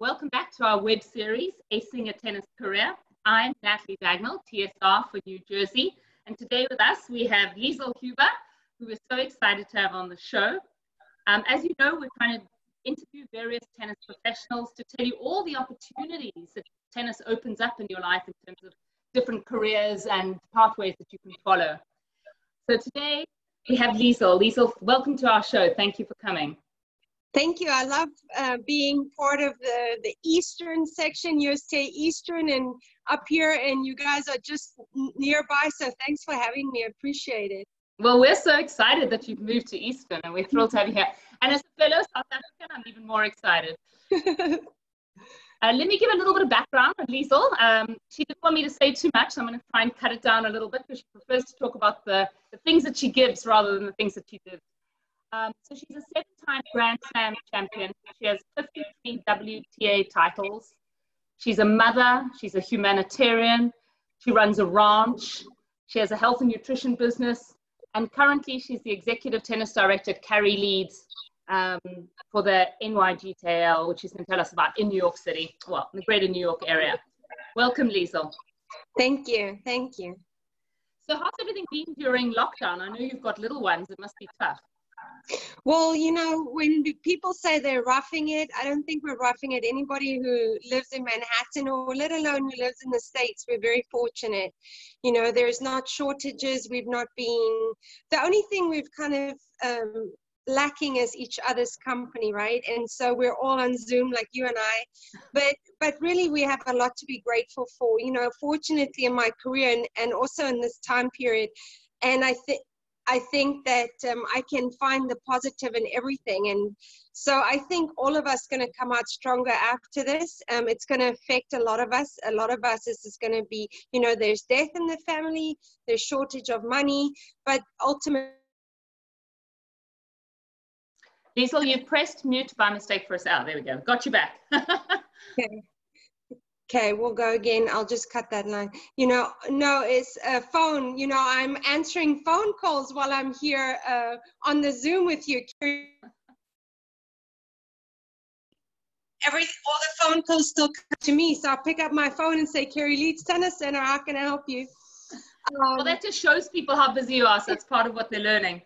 welcome back to our web series, a Tennis Career. I'm Natalie Dagnall, TSR for New Jersey, and today with us we have Liesl Huber, who we're so excited to have on the show. Um, as you know, we're trying to interview various tennis professionals to tell you all the opportunities that tennis opens up in your life in terms of different careers and pathways that you can follow. So today we have Liesl. Liesl, welcome to our show. Thank you for coming. Thank you. I love uh, being part of the, the Eastern section. You stay Eastern and up here, and you guys are just nearby. So thanks for having me. I appreciate it. Well, we're so excited that you've moved to Eastern, and we're thrilled to have you here. And as a fellow South African, I'm even more excited. uh, let me give a little bit of background on Liesl. Um, she didn't want me to say too much, so I'm going to try and cut it down a little bit because she prefers to talk about the, the things that she gives rather than the things that she did. Um, so she's a seven-time Grand Slam champion. She has 53 WTA titles. She's a mother. She's a humanitarian. She runs a ranch. She has a health and nutrition business. And currently, she's the executive tennis director at Cary Leeds um, for the NYJTL, which she's going to tell us about in New York City, well, in the greater New York area. Welcome, Liesl. Thank you. Thank you. So, how's everything been during lockdown? I know you've got little ones. It must be tough. Well, you know, when people say they're roughing it, I don't think we're roughing it. Anybody who lives in Manhattan or let alone who lives in the States, we're very fortunate. You know, there's not shortages. We've not been, the only thing we've kind of um, lacking is each other's company, right? And so we're all on Zoom like you and I. But but really we have a lot to be grateful for. You know, fortunately in my career and, and also in this time period, and I think I think that um, I can find the positive in everything. And so I think all of us going to come out stronger after this. Um, it's going to affect a lot of us. A lot of us is, is going to be, you know, there's death in the family, there's shortage of money, but ultimately. Liesl, you pressed mute by mistake for us. Oh, there we go. Got you back. okay okay we'll go again. I'll just cut that line. You know no it's a phone. You know i'm answering phone calls while i'm here uh, on the zoom with you. Every all the phone calls still come to me so i'll pick up my phone and say Cary Leeds tennis center how can i help you? Um, well that just shows people how busy you are so it's part of what they're learning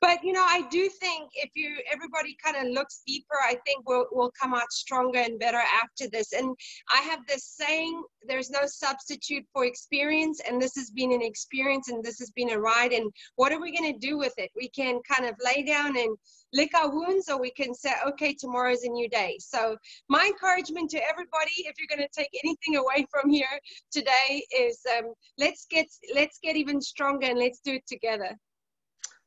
but you know i do think if you everybody kind of looks deeper i think we'll, we'll come out stronger and better after this. And i have this saying there's no substitute for experience and this has been an experience and this has been a ride. And what are we going to do with it? We can kind of lay down and lick our wounds or we can say okay tomorrow's a new day. So my encouragement to everybody if you're going to take anything away from here today is um, let's get let's get even stronger and let's do it together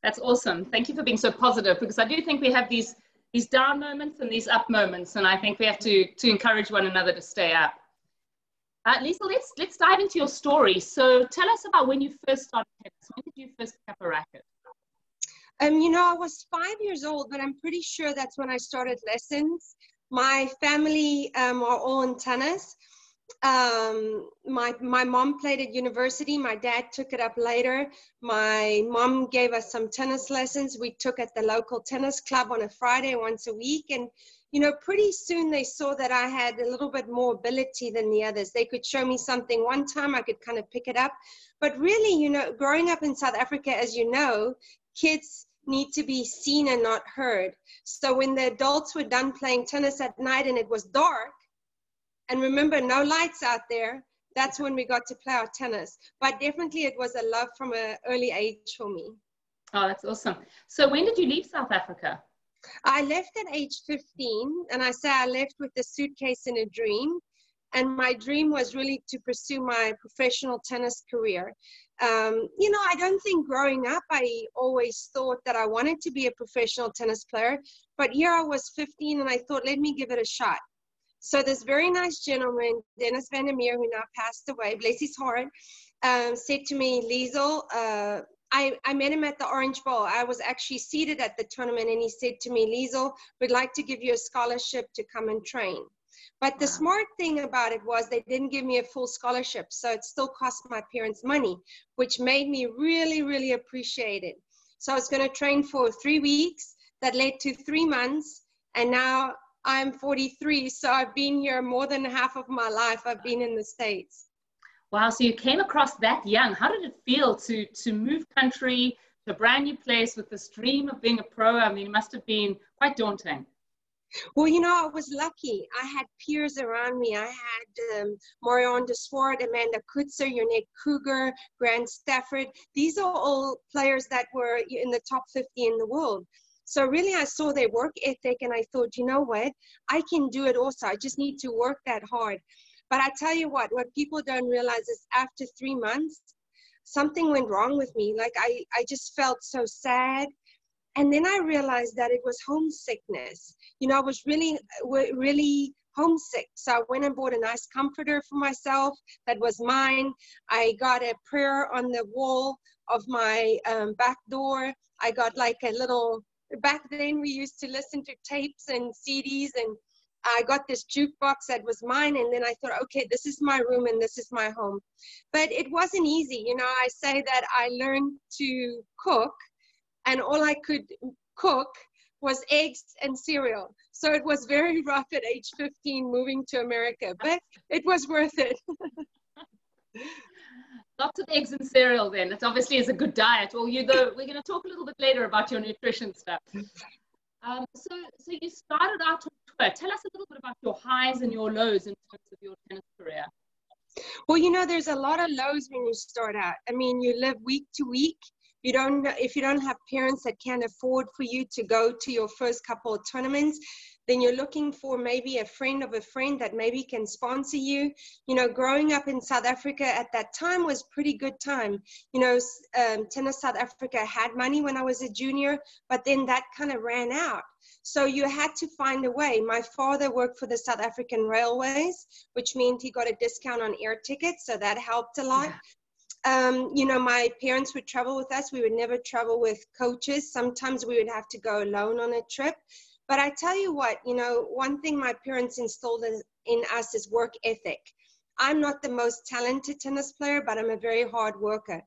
that's awesome. Thank you for being so positive because I do think we have these these down moments and these up moments, and I think we have to to encourage one another to stay up. Uh, Lisa, let's let's dive into your story. So tell us about when you first started tennis. When did you first pick up a racket? Um, you know, I was five years old, but I'm pretty sure that's when I started lessons. My family um, are all in tennis um, my my mom played at university. My dad took it up later. My mom gave us some tennis lessons. We took at the local tennis club on a Friday once a week, and you know, pretty soon they saw that I had a little bit more ability than the others. They could show me something one time, I could kind of pick it up. But really, you know, growing up in South Africa, as you know, kids need to be seen and not heard. So when the adults were done playing tennis at night and it was dark and remember, no lights out there. That's when we got to play our tennis. But definitely, it was a love from an early age for me. Oh, that's awesome. So, when did you leave South Africa? I left at age 15, and I say I left with a suitcase and a dream. And my dream was really to pursue my professional tennis career. Um, you know, I don't think growing up I always thought that I wanted to be a professional tennis player, but here I was 15 and I thought, let me give it a shot. So this very nice gentleman, Dennis Van der Meer, who now passed away, bless his heart, um, said to me, Liesl, uh, I, I met him at the Orange Bowl. I was actually seated at the tournament and he said to me, Liesl, we'd like to give you a scholarship to come and train. But the smart thing about it was they didn't give me a full scholarship. So it still cost my parents money, which made me really, really appreciate it. So I was going to train for three weeks. That led to three months. And now I'm 43, so I've been here more than half of my life. I've been in the States. Wow, so you came across that young. How did it feel to to move country to a brand new place with this dream of being a pro? I mean, it must have been quite daunting. Well, you know, I was lucky. I had peers around me. I had um, Marion de Amanda Coetzer, Joannette Kruger, Grant Stafford. These are all players that were in the top 50 in the world. So really, I saw their work ethic and I thought, you know what? I can do it also. I just need to work that hard. But I tell you what, what people don't realize is after three months, something went wrong with me. Like I, I just felt so sad. And then I realized that it was homesickness. You know, I was really, really homesick. So I went and bought a nice comforter for myself that was mine. I got a prayer on the wall of my um, back door. I got like a little, back then we used to listen to tapes and CDs and I got this jukebox that was mine, and then I thought, okay, this is my room and this is my home. But it wasn't easy. You know, I say that I learned to cook, and all I could cook was eggs and cereal. So it was very rough at age 15 moving to America, but it was worth it. Lots of eggs and cereal then. It obviously is a good diet. Well, you go, we're going to talk a little bit later about your nutrition stuff. Um, so, so you started out on tour. Tell us a little bit about your highs and your lows in terms of your tennis career. Well, you know, there's a lot of lows when you start out. I mean, you live week to week. You don't, if you don't have parents that can afford for you to go to your first couple of tournaments, then you're looking for maybe a friend of a friend that maybe can sponsor you. You know, growing up in South Africa at that time was pretty good time. You know, um, Tennis South Africa had money when I was a junior, but then that kind of ran out. So you had to find a way. My father worked for the South African Railways, which meant he got a discount on air tickets, so that helped a lot. Yeah. Um, you know, my parents would travel with us. We would never travel with coaches. Sometimes we would have to go alone on a trip. But I tell you what, you know, one thing my parents instilled in, us is work ethic. I'm not the most talented tennis player, but I'm a very hard worker.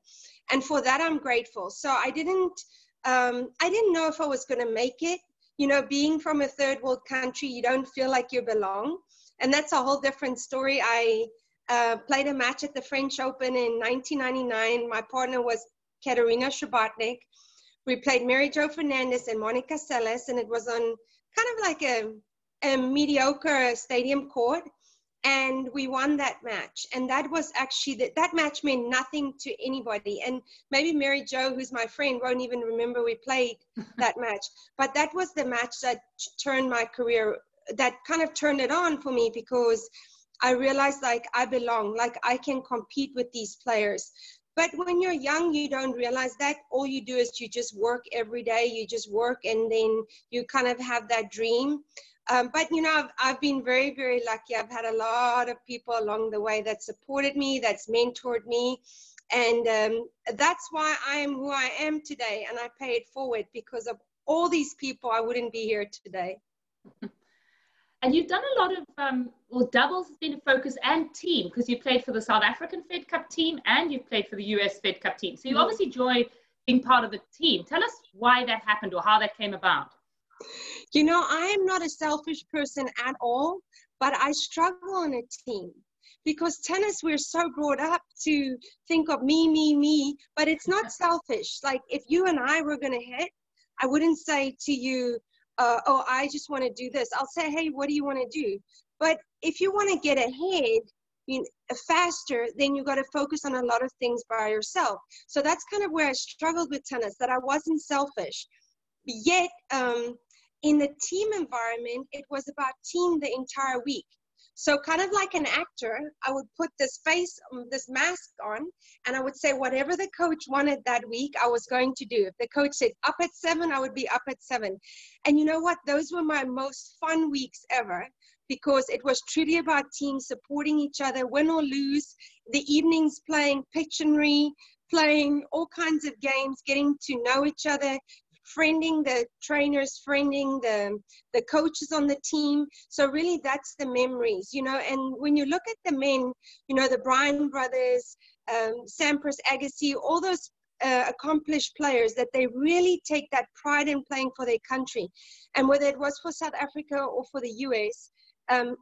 And for that, I'm grateful. So I didn't, um, I didn't know if I was going to make it. You know, being from a third world country, you don't feel like you belong. And that's a whole different story. I uh, played a match at the French Open in 1999. My partner was Katarina Srebotnik we played Mary Jo Fernandez and Monica Seles, and it was on kind of like a, a mediocre stadium court. And we won that match. And that was actually, that, that match meant nothing to anybody. And maybe Mary Jo, who's my friend, won't even remember we played that match. But that was the match that turned my career, that kind of turned it on for me because I realized like I belong, like I can compete with these players. But when you're young, you don't realize that. All you do is you just work every day, you just work, and then you kind of have that dream. Um, but you know, I've, I've been very, very lucky. I've had a lot of people along the way that supported me, that's mentored me. And um, that's why I am who I am today. And I pay it forward because of all these people, I wouldn't be here today. And you've done a lot of, um, well, doubles has been a focus and team because you played for the South African Fed Cup team and you've played for the US Fed Cup team. So you mm-hmm. obviously enjoy being part of the team. Tell us why that happened or how that came about. You know, I am not a selfish person at all, but I struggle on a team because tennis we're so brought up to think of me me me but it's not selfish like if you and i were going to hit i wouldn't say to you uh, oh, I just want to do this. I'll say, hey, what do you want to do? But if you want to get ahead you faster, then you got to focus on a lot of things by yourself. So that's kind of where I struggled with tennis, that I wasn't selfish. Yet, um, in the team environment, it was about team the entire week. So, kind of like an actor, I would put this face, um, this mask on, and I would say whatever the coach wanted that week, I was going to do. If the coach said up at seven, I would be up at seven. And you know what? Those were my most fun weeks ever because it was truly about teams supporting each other, win or lose. The evenings playing Pictionary, playing all kinds of games, getting to know each other, friending the trainers, friending the, the coaches on the team. So really that's the memories, you know, and when you look at the men, you know, the Bryan brothers, um, Sampras Agassi, all those uh, accomplished players that they really take that pride in playing for their country. And whether it was for South Africa or for the US, um,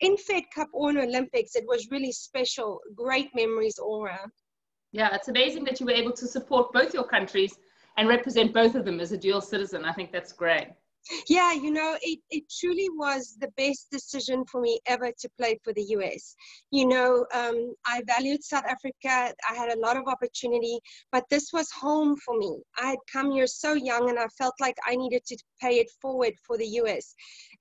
in Fed Cup or in Olympics, it was really special. Great memories all around. Yeah, it's amazing that you were able to support both your countries and represent both of them as a dual citizen. I think that's great. Yeah, you know, it, it truly was the best decision for me ever to play for the US. You know, um, I valued South Africa. I had a lot of opportunity, but this was home for me. I had come here so young and I felt like I needed to pay it forward for the US.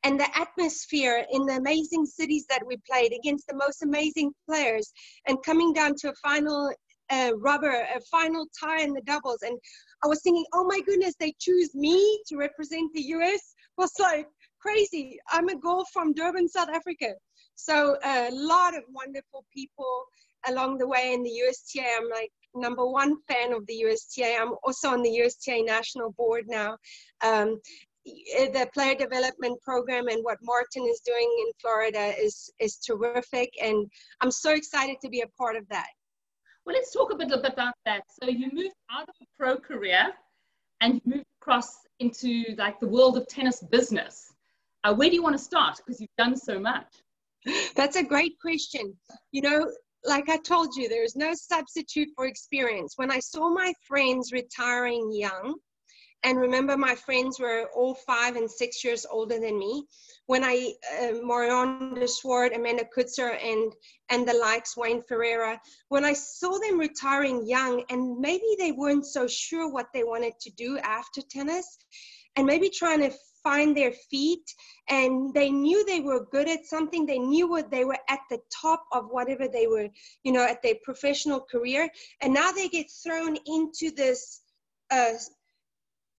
And the atmosphere in the amazing cities that we played against the most amazing players and coming down to a final uh, rubber, a final tie in the doubles. And I was thinking, oh my goodness, they choose me to represent the US. was like crazy. I'm a girl from Durban, South Africa. So a lot of wonderful people along the way in the USTA. I'm like number one fan of the USTA. I'm also on the USTA national board now. Um, the player development program and what Martin is doing in Florida is is terrific, and I'm so excited to be a part of that. Well, let's talk a bit about that. So you moved out of a pro career and you moved across into like the world of tennis business. Uh, where do you want to start? Because you've done so much. That's a great question. You know, like I told you, there's no substitute for experience. When I saw my friends retiring young, and remember my friends were all five and six years older than me. When i uh, marion de Swardt amanda Coetzer and and the likes wayne ferreira when i saw them retiring young and maybe they weren't so sure what they wanted to do after tennis and maybe trying to find their feet and they knew they were good at something they knew what they were at the top of whatever they were you know at their professional career and now they get thrown into this uh,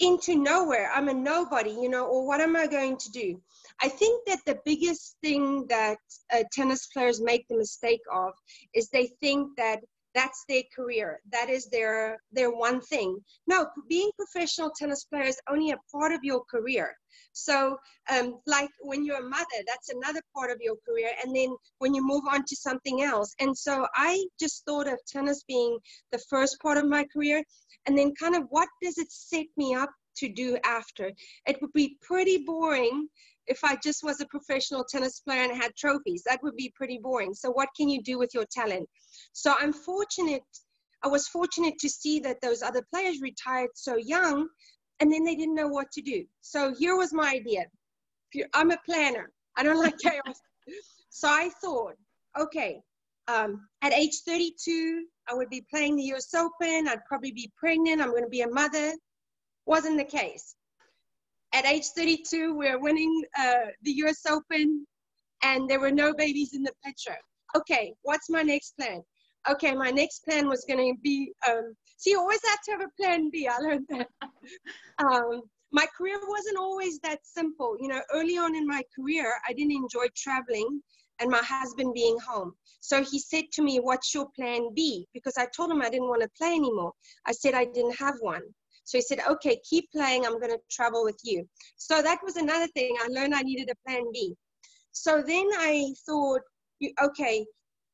into nowhere. I'm a nobody, you know, or what am I going to do? I think that the biggest thing that uh, tennis players make the mistake of is they think that that's their career. That is their their one thing. No, being professional tennis player is only a part of your career. So, um, like when you're a mother, that's another part of your career. And then when you move on to something else. And so I just thought of tennis being the first part of my career and then kind of what does it set me up to do after it would be pretty boring if i just was a professional tennis player and had trophies that would be pretty boring. So what can you do with your talent? So i'm fortunate i was fortunate to see that those other players retired so young and then they didn't know what to do. So here was my idea. I'm a planner. I don't like chaos. So i thought okay um, at age 32 I would be playing the US Open, I'd probably be pregnant, I'm going to be a mother. Wasn't the case. At age 32, we we're winning uh, the US Open, and there were no babies in the picture. Okay, what's my next plan? Okay, my next plan was going to be um, see, you always have to have a plan B. I learned that. um, my career wasn't always that simple. You know, early on in my career, I didn't enjoy traveling and my husband being home. So he said to me, What's your plan B? Because I told him I didn't want to play anymore. I said I didn't have one. So he said, Okay, keep playing. I'm going to travel with you. So that was another thing. I learned I needed a plan B. So then I thought, Okay,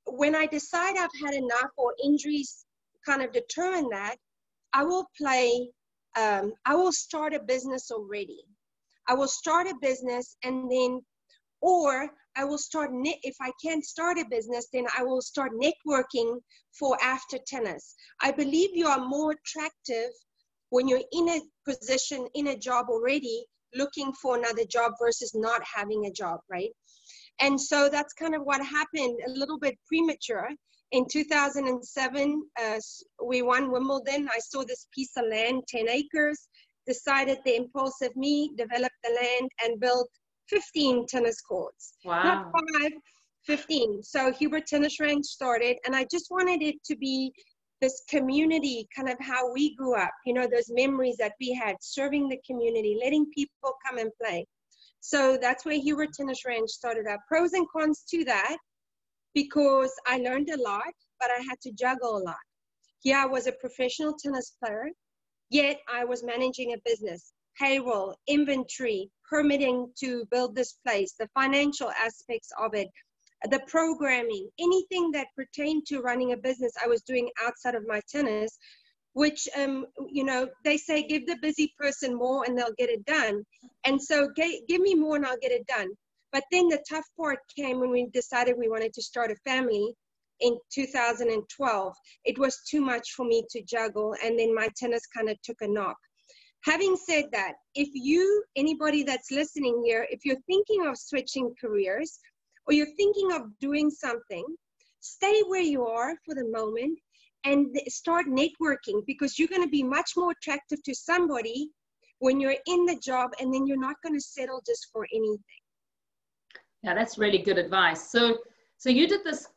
when I decide I've had enough or injuries kind of determine that, I will play, um, I will start a business already. I will start a business and then, or I will start, if I can't start a business, then I will start networking for after tennis. I believe you are more attractive when you're in a position, in a job already, looking for another job versus not having a job, right? And so that's kind of what happened a little bit premature. In 2007, uh, we won Wimbledon. I saw this piece of land, 10 acres, decided the impulsive me, developed the land, and built 15 tennis courts. Wow. Not five, 15. So Huber Tennis Ranch started, and I just wanted it to be this community, kind of how we grew up, you know, those memories that we had, serving the community, letting people come and play. So that's where Huber Tennis Ranch started up. Pros and cons to that, because I learned a lot, but I had to juggle a lot. Here I was a professional tennis player, yet I was managing a business payroll, inventory, permitting to build this place, the financial aspects of it, the programming, anything that pertained to running a business I was doing outside of my tennis. which um, you know they say give the busy person more and they'll get it done. And so give me more and i'll get it done. But then the tough part came when we decided we wanted to start a family in 2012 it was too much for me to juggle and then my tennis kind of took a knock. Having said that if you anybody that's listening here if you're thinking of switching careers or you're thinking of doing something stay where you are for the moment and start networking because you're going to be much more attractive to somebody when you're in the job and then you're not going to settle just for anything. Yeah that's really good advice. So so you did this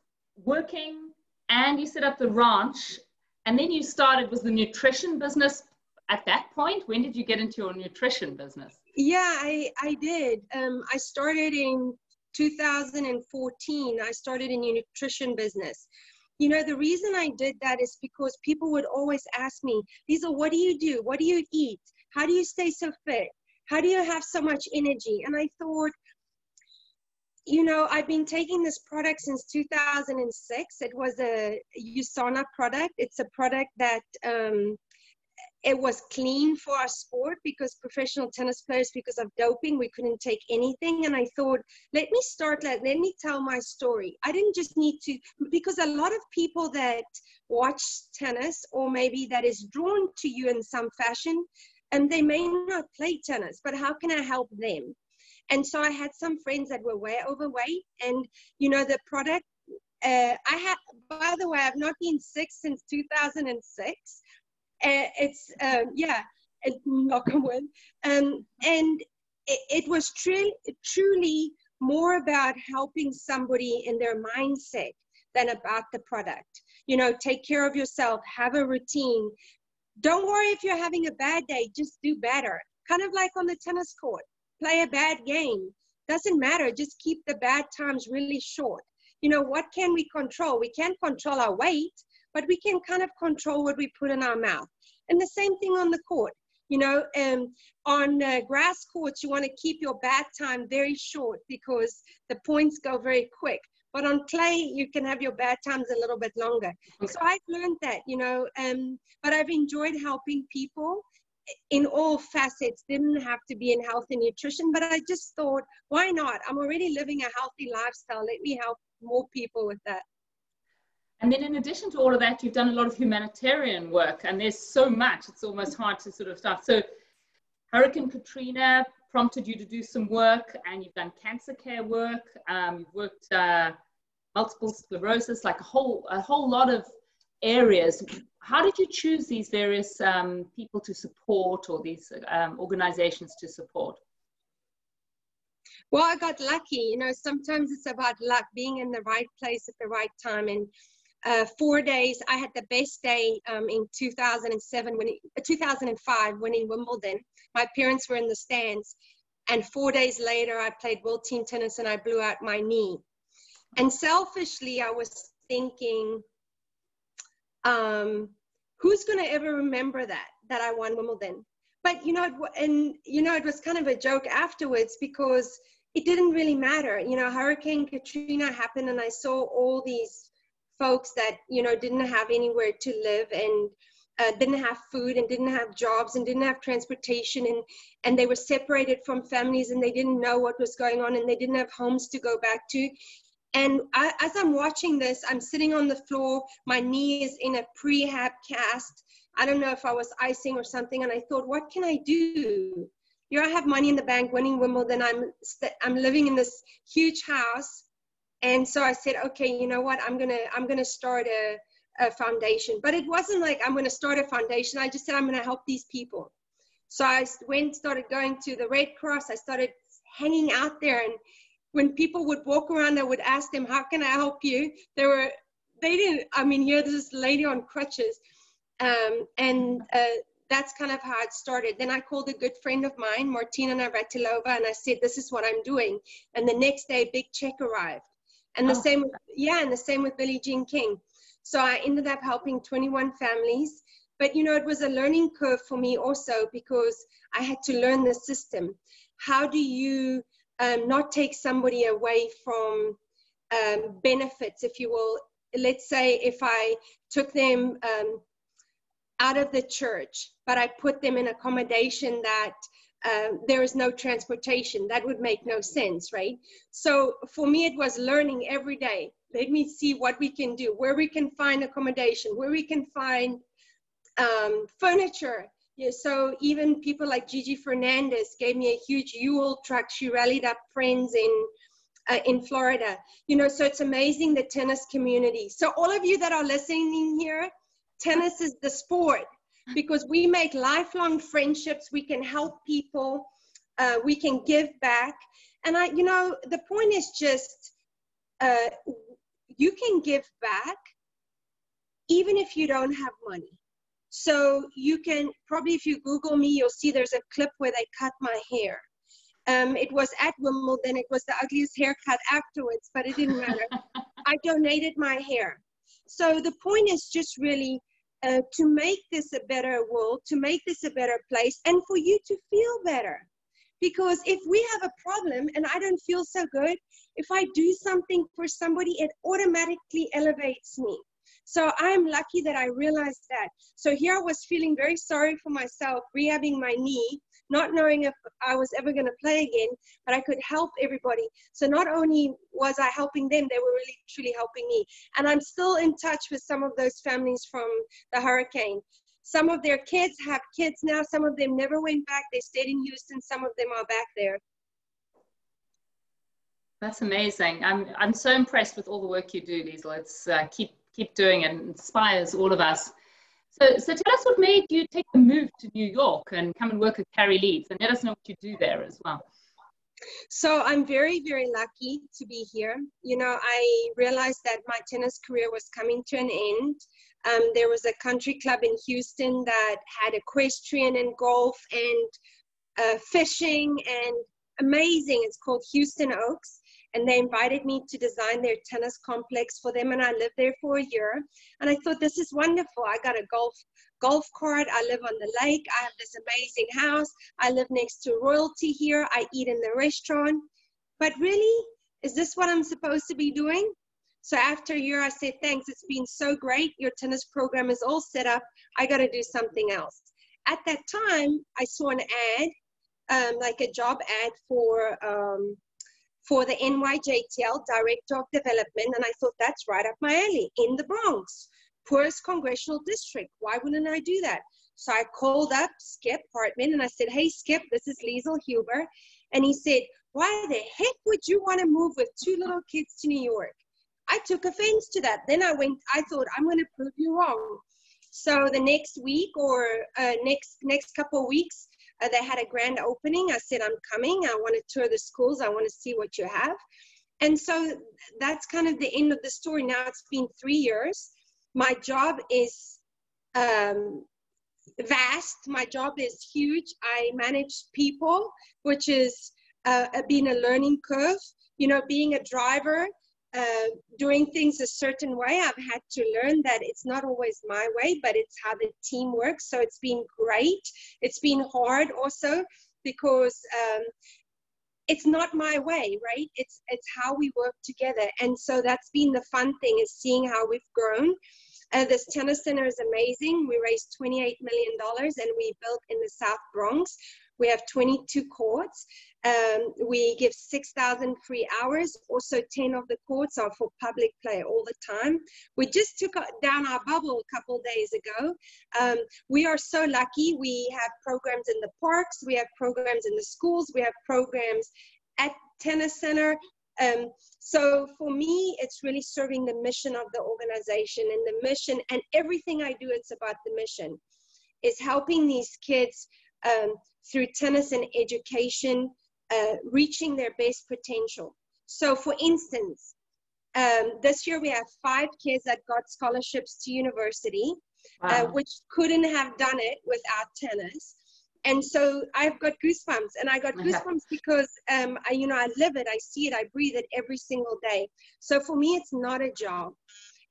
working and you set up the ranch and then you started was the nutrition business at that point? When did you get into your nutrition business? Yeah i i did. Um, i started in 2014 i started a nutrition business you know, the reason I did that is because people would always ask me, Lisa, what do you do? What do you eat? How do you stay so fit? How do you have so much energy? And I thought, you know, I've been taking this product since 2006. It was a USANA product. It's a product that um, it was clean for our sport because professional tennis players because of doping we couldn't take anything. And i thought let me start let, let me tell my story. I didn't just need to because a lot of people that watch tennis or maybe that is drawn to you in some fashion and they may not play tennis but how can i help them? And so i had some friends that were way overweight and you know the product uh, I have, by the way, I've not been sick since 2006 uh, it's um, yeah, knock on wood. Um, and it, it was truly truly more about helping somebody in their mindset than about the product. You know, take care of yourself, have a routine. Don't worry if you're having a bad day, just do better. Kind of like on the tennis court, play a bad game. Doesn't matter, just keep the bad times really short. You know, what can we control? We can't control our weight, but we can kind of control what we put in our mouth. And the same thing on the court. You know, um, on uh, grass courts, you want to keep your bat time very short because the points go very quick. But on clay, you can have your bad times a little bit longer. So I've learned that, you know, um, but I've enjoyed helping people in all facets didn't have to be in health and nutrition but i just thought why not i'm already living a healthy lifestyle let me help more people with that and then in addition to all of that, you've done a lot of humanitarian work, and there's so much, it's almost hard to sort of start. So Hurricane Katrina prompted you to do some work, and you've done cancer care work, um, you've worked uh, multiple sclerosis, like a whole, a whole lot of areas. How did you choose these various um, people to support or these um, organizations to support? Well, I got lucky. You know, sometimes it's about luck, being in the right place at the right time. And uh, four days. I had the best day um, in 2007, when 2005, winning Wimbledon. My parents were in the stands, and four days later, I played world team tennis and I blew out my knee. And selfishly, I was thinking, um, who's going to ever remember that that I won Wimbledon? But you know, and you know, it was kind of a joke afterwards because it didn't really matter. You know, Hurricane Katrina happened, and I saw all these folks that you know didn't have anywhere to live and uh, didn't have food and didn't have jobs and didn't have transportation and and they were separated from families and they didn't know what was going on and they didn't have homes to go back to. And I, as i'm watching this i'm sitting on the floor my knee is in a prehab cast. I don't know if i was icing or something and i thought what can i do? Here i have money in the bank winning wimbledon. I'm st- i'm living in this huge house and so i said okay you know what? I'm gonna i'm gonna start a, a foundation. But it wasn't like i'm gonna start a foundation. I just said i'm gonna help these people. So i went started going to the red cross. I started hanging out there. And when people would walk around i would ask them how can i help you? They were they didn't i mean here this lady on crutches um, and uh, that's kind of how it started. Then I called a good friend of mine, Martina Navratilova, and I said, This is what I'm doing. And the next day, a big check arrived. And the oh. same, with, yeah, and the same with Billie Jean King. So I ended up helping 21 families. But you know, it was a learning curve for me also because I had to learn the system. How do you um, not take somebody away from um, benefits, if you will? Let's say if I took them um, out of the church, but I put them in accommodation that uh, there is no transportation. That would make no sense, right? So for me, it was learning every day. Let me see what we can do, where we can find accommodation, where we can find um, furniture. Yeah, so even people like Gigi Fernandez gave me a huge U-Haul truck. She rallied up friends in uh, in Florida. You know, so it's amazing the tennis community. So all of you that are listening here, tennis is the sport because we make lifelong friendships. We can help people. Uh, we can give back. And I, you know, the point is just uh, you can give back even if you don't have money. So you can probably, if you Google me, you'll see there's a clip where they cut my hair. Um, it was at Wimbledon. It was the ugliest haircut afterwards, but it didn't matter. I donated my hair. So the point is just really uh, to make this a better world, to make this a better place, and for you to feel better. Because if we have a problem and I don't feel so good, if I do something for somebody, it automatically elevates me. So I'm lucky that I realized that. So here I was feeling very sorry for myself, rehabbing my knee, not knowing if I was ever going to play again, but I could help everybody. So not only was I helping them, they were really truly helping me. And I'm still in touch with some of those families from the hurricane. Some of their kids have kids now. Some of them never went back. They stayed in Houston. Some of them are back there. That's amazing. I'm I'm so impressed with all the work you do, Liesl. It's uh, keep keep doing it. inspires all of us. So, so tell us what made you take the move to New York and come and work with Cary Leeds, and let us know what you do there as well. So I'm very, very lucky to be here. You know, I realized that my tennis career was coming to an end. Um, there was a country club in Houston that had equestrian and golf and uh, fishing and amazing. It's called Houston Oaks and they invited me to design their tennis complex for them and i lived there for a year. And i thought this is wonderful. I got a golf golf cart. I live on the lake. I have this amazing house. I live next to royalty here. I eat in the restaurant. But really is this what i'm supposed to be doing? So after a year i said thanks. It's been so great. Your tennis program is all set up. I got to do something else. At that time i saw an ad um, like a job ad for um, for the NYJTL Director of Development, and I thought that's right up my alley in the Bronx, poorest congressional district. Why wouldn't I do that? So I called up Skip Hartman and I said, Hey, Skip, this is Liesl Huber. And he said, Why the heck would you want to move with two little kids to New York? I took offense to that. Then I went, I thought, I'm going to prove you wrong. So the next week or uh, next next couple of weeks, uh, they had a grand opening. I said, I'm coming. I want to tour the schools. I want to see what you have. And so that's kind of the end of the story. Now it's been three years. My job is um, vast. My job is huge. I manage people, which is uh, been a learning curve. You know, being a driver, uh, doing things a certain way, I've had to learn that it's not always my way, but it's how the team works. So it's been great. It's been hard also because um, it's not my way, right? It's it's how we work together, and so that's been the fun thing is seeing how we've grown. Uh, this tennis center is amazing. We raised $28 million and we built in the South Bronx. We have 22 courts. Um, we give 6,000 free hours. Also, 10 of the courts are for public play all the time. We just took down our bubble a couple days ago. Um, we are so lucky. We have programs in the parks, we have programs in the schools, we have programs at tennis center. Um, so for me, it's really serving the mission of the organization and the mission and everything I do, it's about the mission is helping these kids um, through tennis and education, uh, reaching their best potential. So, for instance, um, this year we have five kids that got scholarships to university, uh, wow. uh, which couldn't have done it without tennis. And so I've got goosebumps, and I got goosebumps because um, I, you know, I live it, I see it, I breathe it every single day. So for me, it's not a job.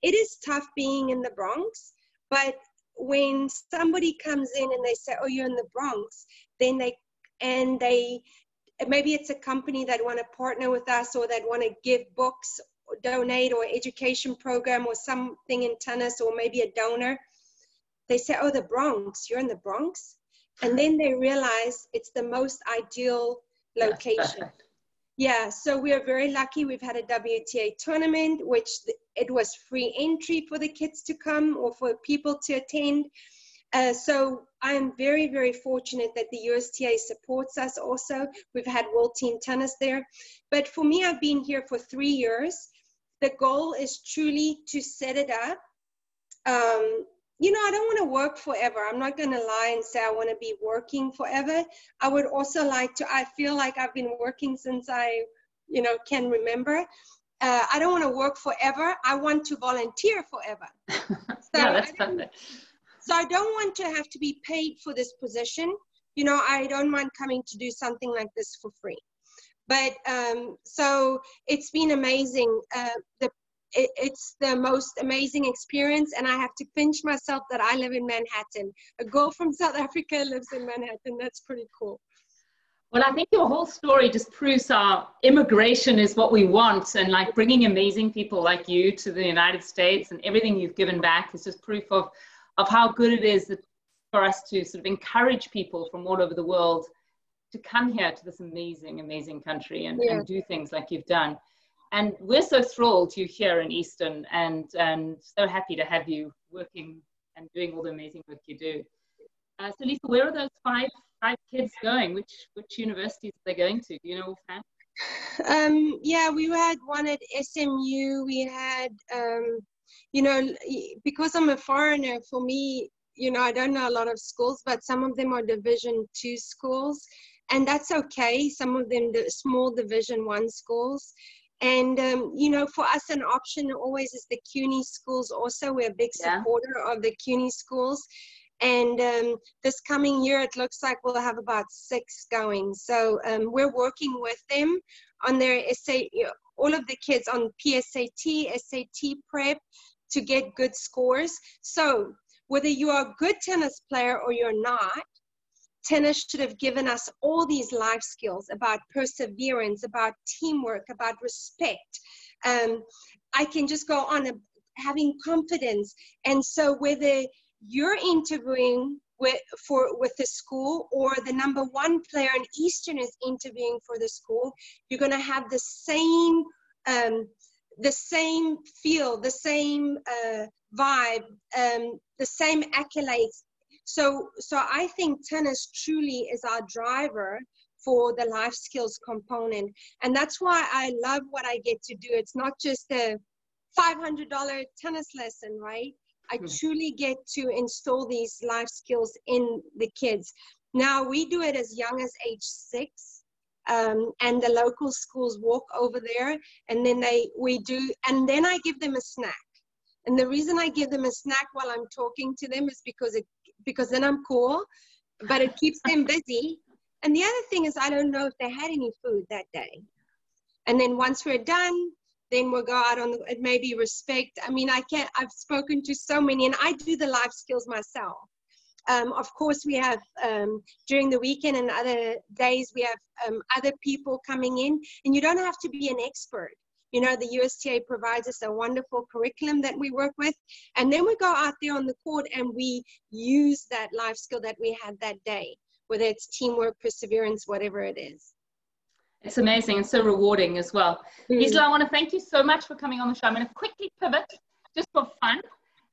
It is tough being in the Bronx, but when somebody comes in and they say, "Oh, you're in the Bronx," then they and they maybe it's a company that want to partner with us or that want to give books or donate or education program or something in tennis or maybe a donor they say, "Oh, the Bronx. You're in the Bronx," and then they realize it's the most ideal location. Yeah, so we are very lucky. We've had a WTA tournament, which it was free entry for the kids to come or for people to attend. Uh, so I'm very, very fortunate that the USTA supports us also. We've had World Team Tennis there. But for me, I've been here for three years. The goal is truly to set it up. Um, you know, I don't want to work forever. I'm not going to lie and say I want to be working forever. I would also like to, I feel like I've been working since I, you know, can remember. Uh, I don't want to work forever. I want to volunteer forever. So yeah, that's perfect. So I don't want to have to be paid for this position. You know, I don't mind coming to do something like this for free. But um, so it's been amazing. Uh, the it, it's the most amazing experience, and I have to pinch myself that I live in Manhattan. A girl from South Africa lives in Manhattan. That's pretty cool. Well, I think your whole story just proves our immigration is what we want, and like bringing amazing people like you to the United States and everything you've given back is just proof of of how good it is that for us to sort of encourage people from all over the world to come here to this amazing, amazing country and, yeah. and do things like you've done. And we're so thrilled you're here in Eastern and, and so happy to have you working and doing all the amazing work you do. Uh, so Lisa, where are those five five kids going? Which which universities are they going to? Do you know? Um, yeah, we had one at SMU. We had um, you know, because I'm a foreigner, for me, you know, I don't know a lot of schools, but some of them are Division two schools, and that's okay. Some of them, the small Division one schools. And um, you know, for us, an option always is the CUNY schools. Also, we're a big supporter yeah. of the CUNY schools. And um, this coming year, it looks like we'll have about six going. So um, we're working with them on their essay, all of the kids on PSAT, SAT prep, to get good scores. So whether you are a good tennis player or you're not, tennis should have given us all these life skills about perseverance, about teamwork, about respect. Um, I can just go on a, having confidence. And so whether you're interviewing with for with the school or the number one player in Eastern is interviewing for the school, you're going to have the same um, the same feel, the same uh, vibe, um, the same accolades. So, so I think tennis truly is our driver for the life skills component, and that's why I love what I get to do. It's not just a $500 tennis lesson, right? I mm-hmm. truly get to install these life skills in the kids. Now we do it as young as age six um, and the local schools walk over there and then they we do and then i give them a snack and the reason i give them a snack while i'm talking to them is because it because then i'm cool but it keeps them busy. And the other thing is i don't know if they had any food that day. And then once we're done then we'll go out on the, it may be respect. I mean i can't i've spoken to so many and i do the life skills myself. Um, of course, we have um, during the weekend and other days, we have um, other people coming in, and you don't have to be an expert. You know, the USTA provides us a wonderful curriculum that we work with, and then we go out there on the court and we use that life skill that we had that day, whether it's teamwork, perseverance, whatever it is. It's amazing and so rewarding as well. Mm. Liesl, I want to thank you so much for coming on the show. I'm going to quickly pivot just for fun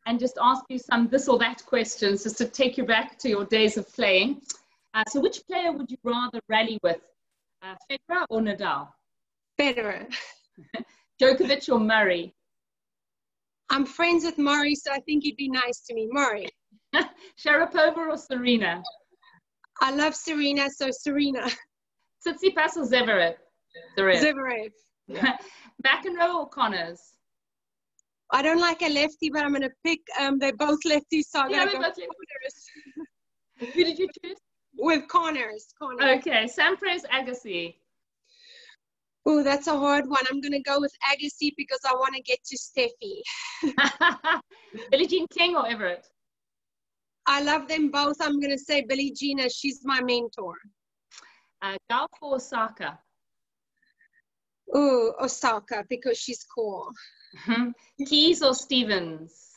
and just ask you some this or that questions just to take you back to your days of playing. Uh, so, which player would you rather rally with, uh, Federer or Nadal? Federer. Djokovic or Murray? I'm friends with Murray, so I think he'd be nice to me. Murray. Sharapova or Serena? I love Serena, so Serena. Tsitsipas or Zverev? Zverev. Zverev. Yeah. McEnroe or Connors? I don't like a lefty, but I'm going to pick. Um, they're both lefties, so I'm yeah, going to go Connors. Who did you choose? With Connors. Connors. Okay, Sampras Agassi. Oh, that's a hard one. I'm going to go with Agassi because I want to get to Steffi. Billie Jean King or Evert? I love them both. I'm going to say Billie Jean as she's my mentor. Uh, Gauff or Osaka? Oh, Osaka because she's cool. Mm-hmm. Keys or Stevens?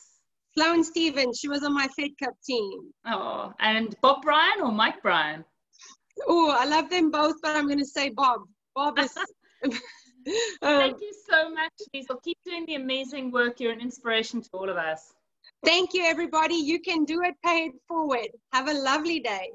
Sloane Stevens, she was on my Fed Cup team. Oh, and Bob Bryan or Mike Bryan? Oh, I love them both, but I'm going to say Bob. Bob is. Um, Thank you so much, Liesl. Keep doing the amazing work. You're an inspiration to all of us. Thank you, everybody. You can do it. Pay it forward. Have a lovely day.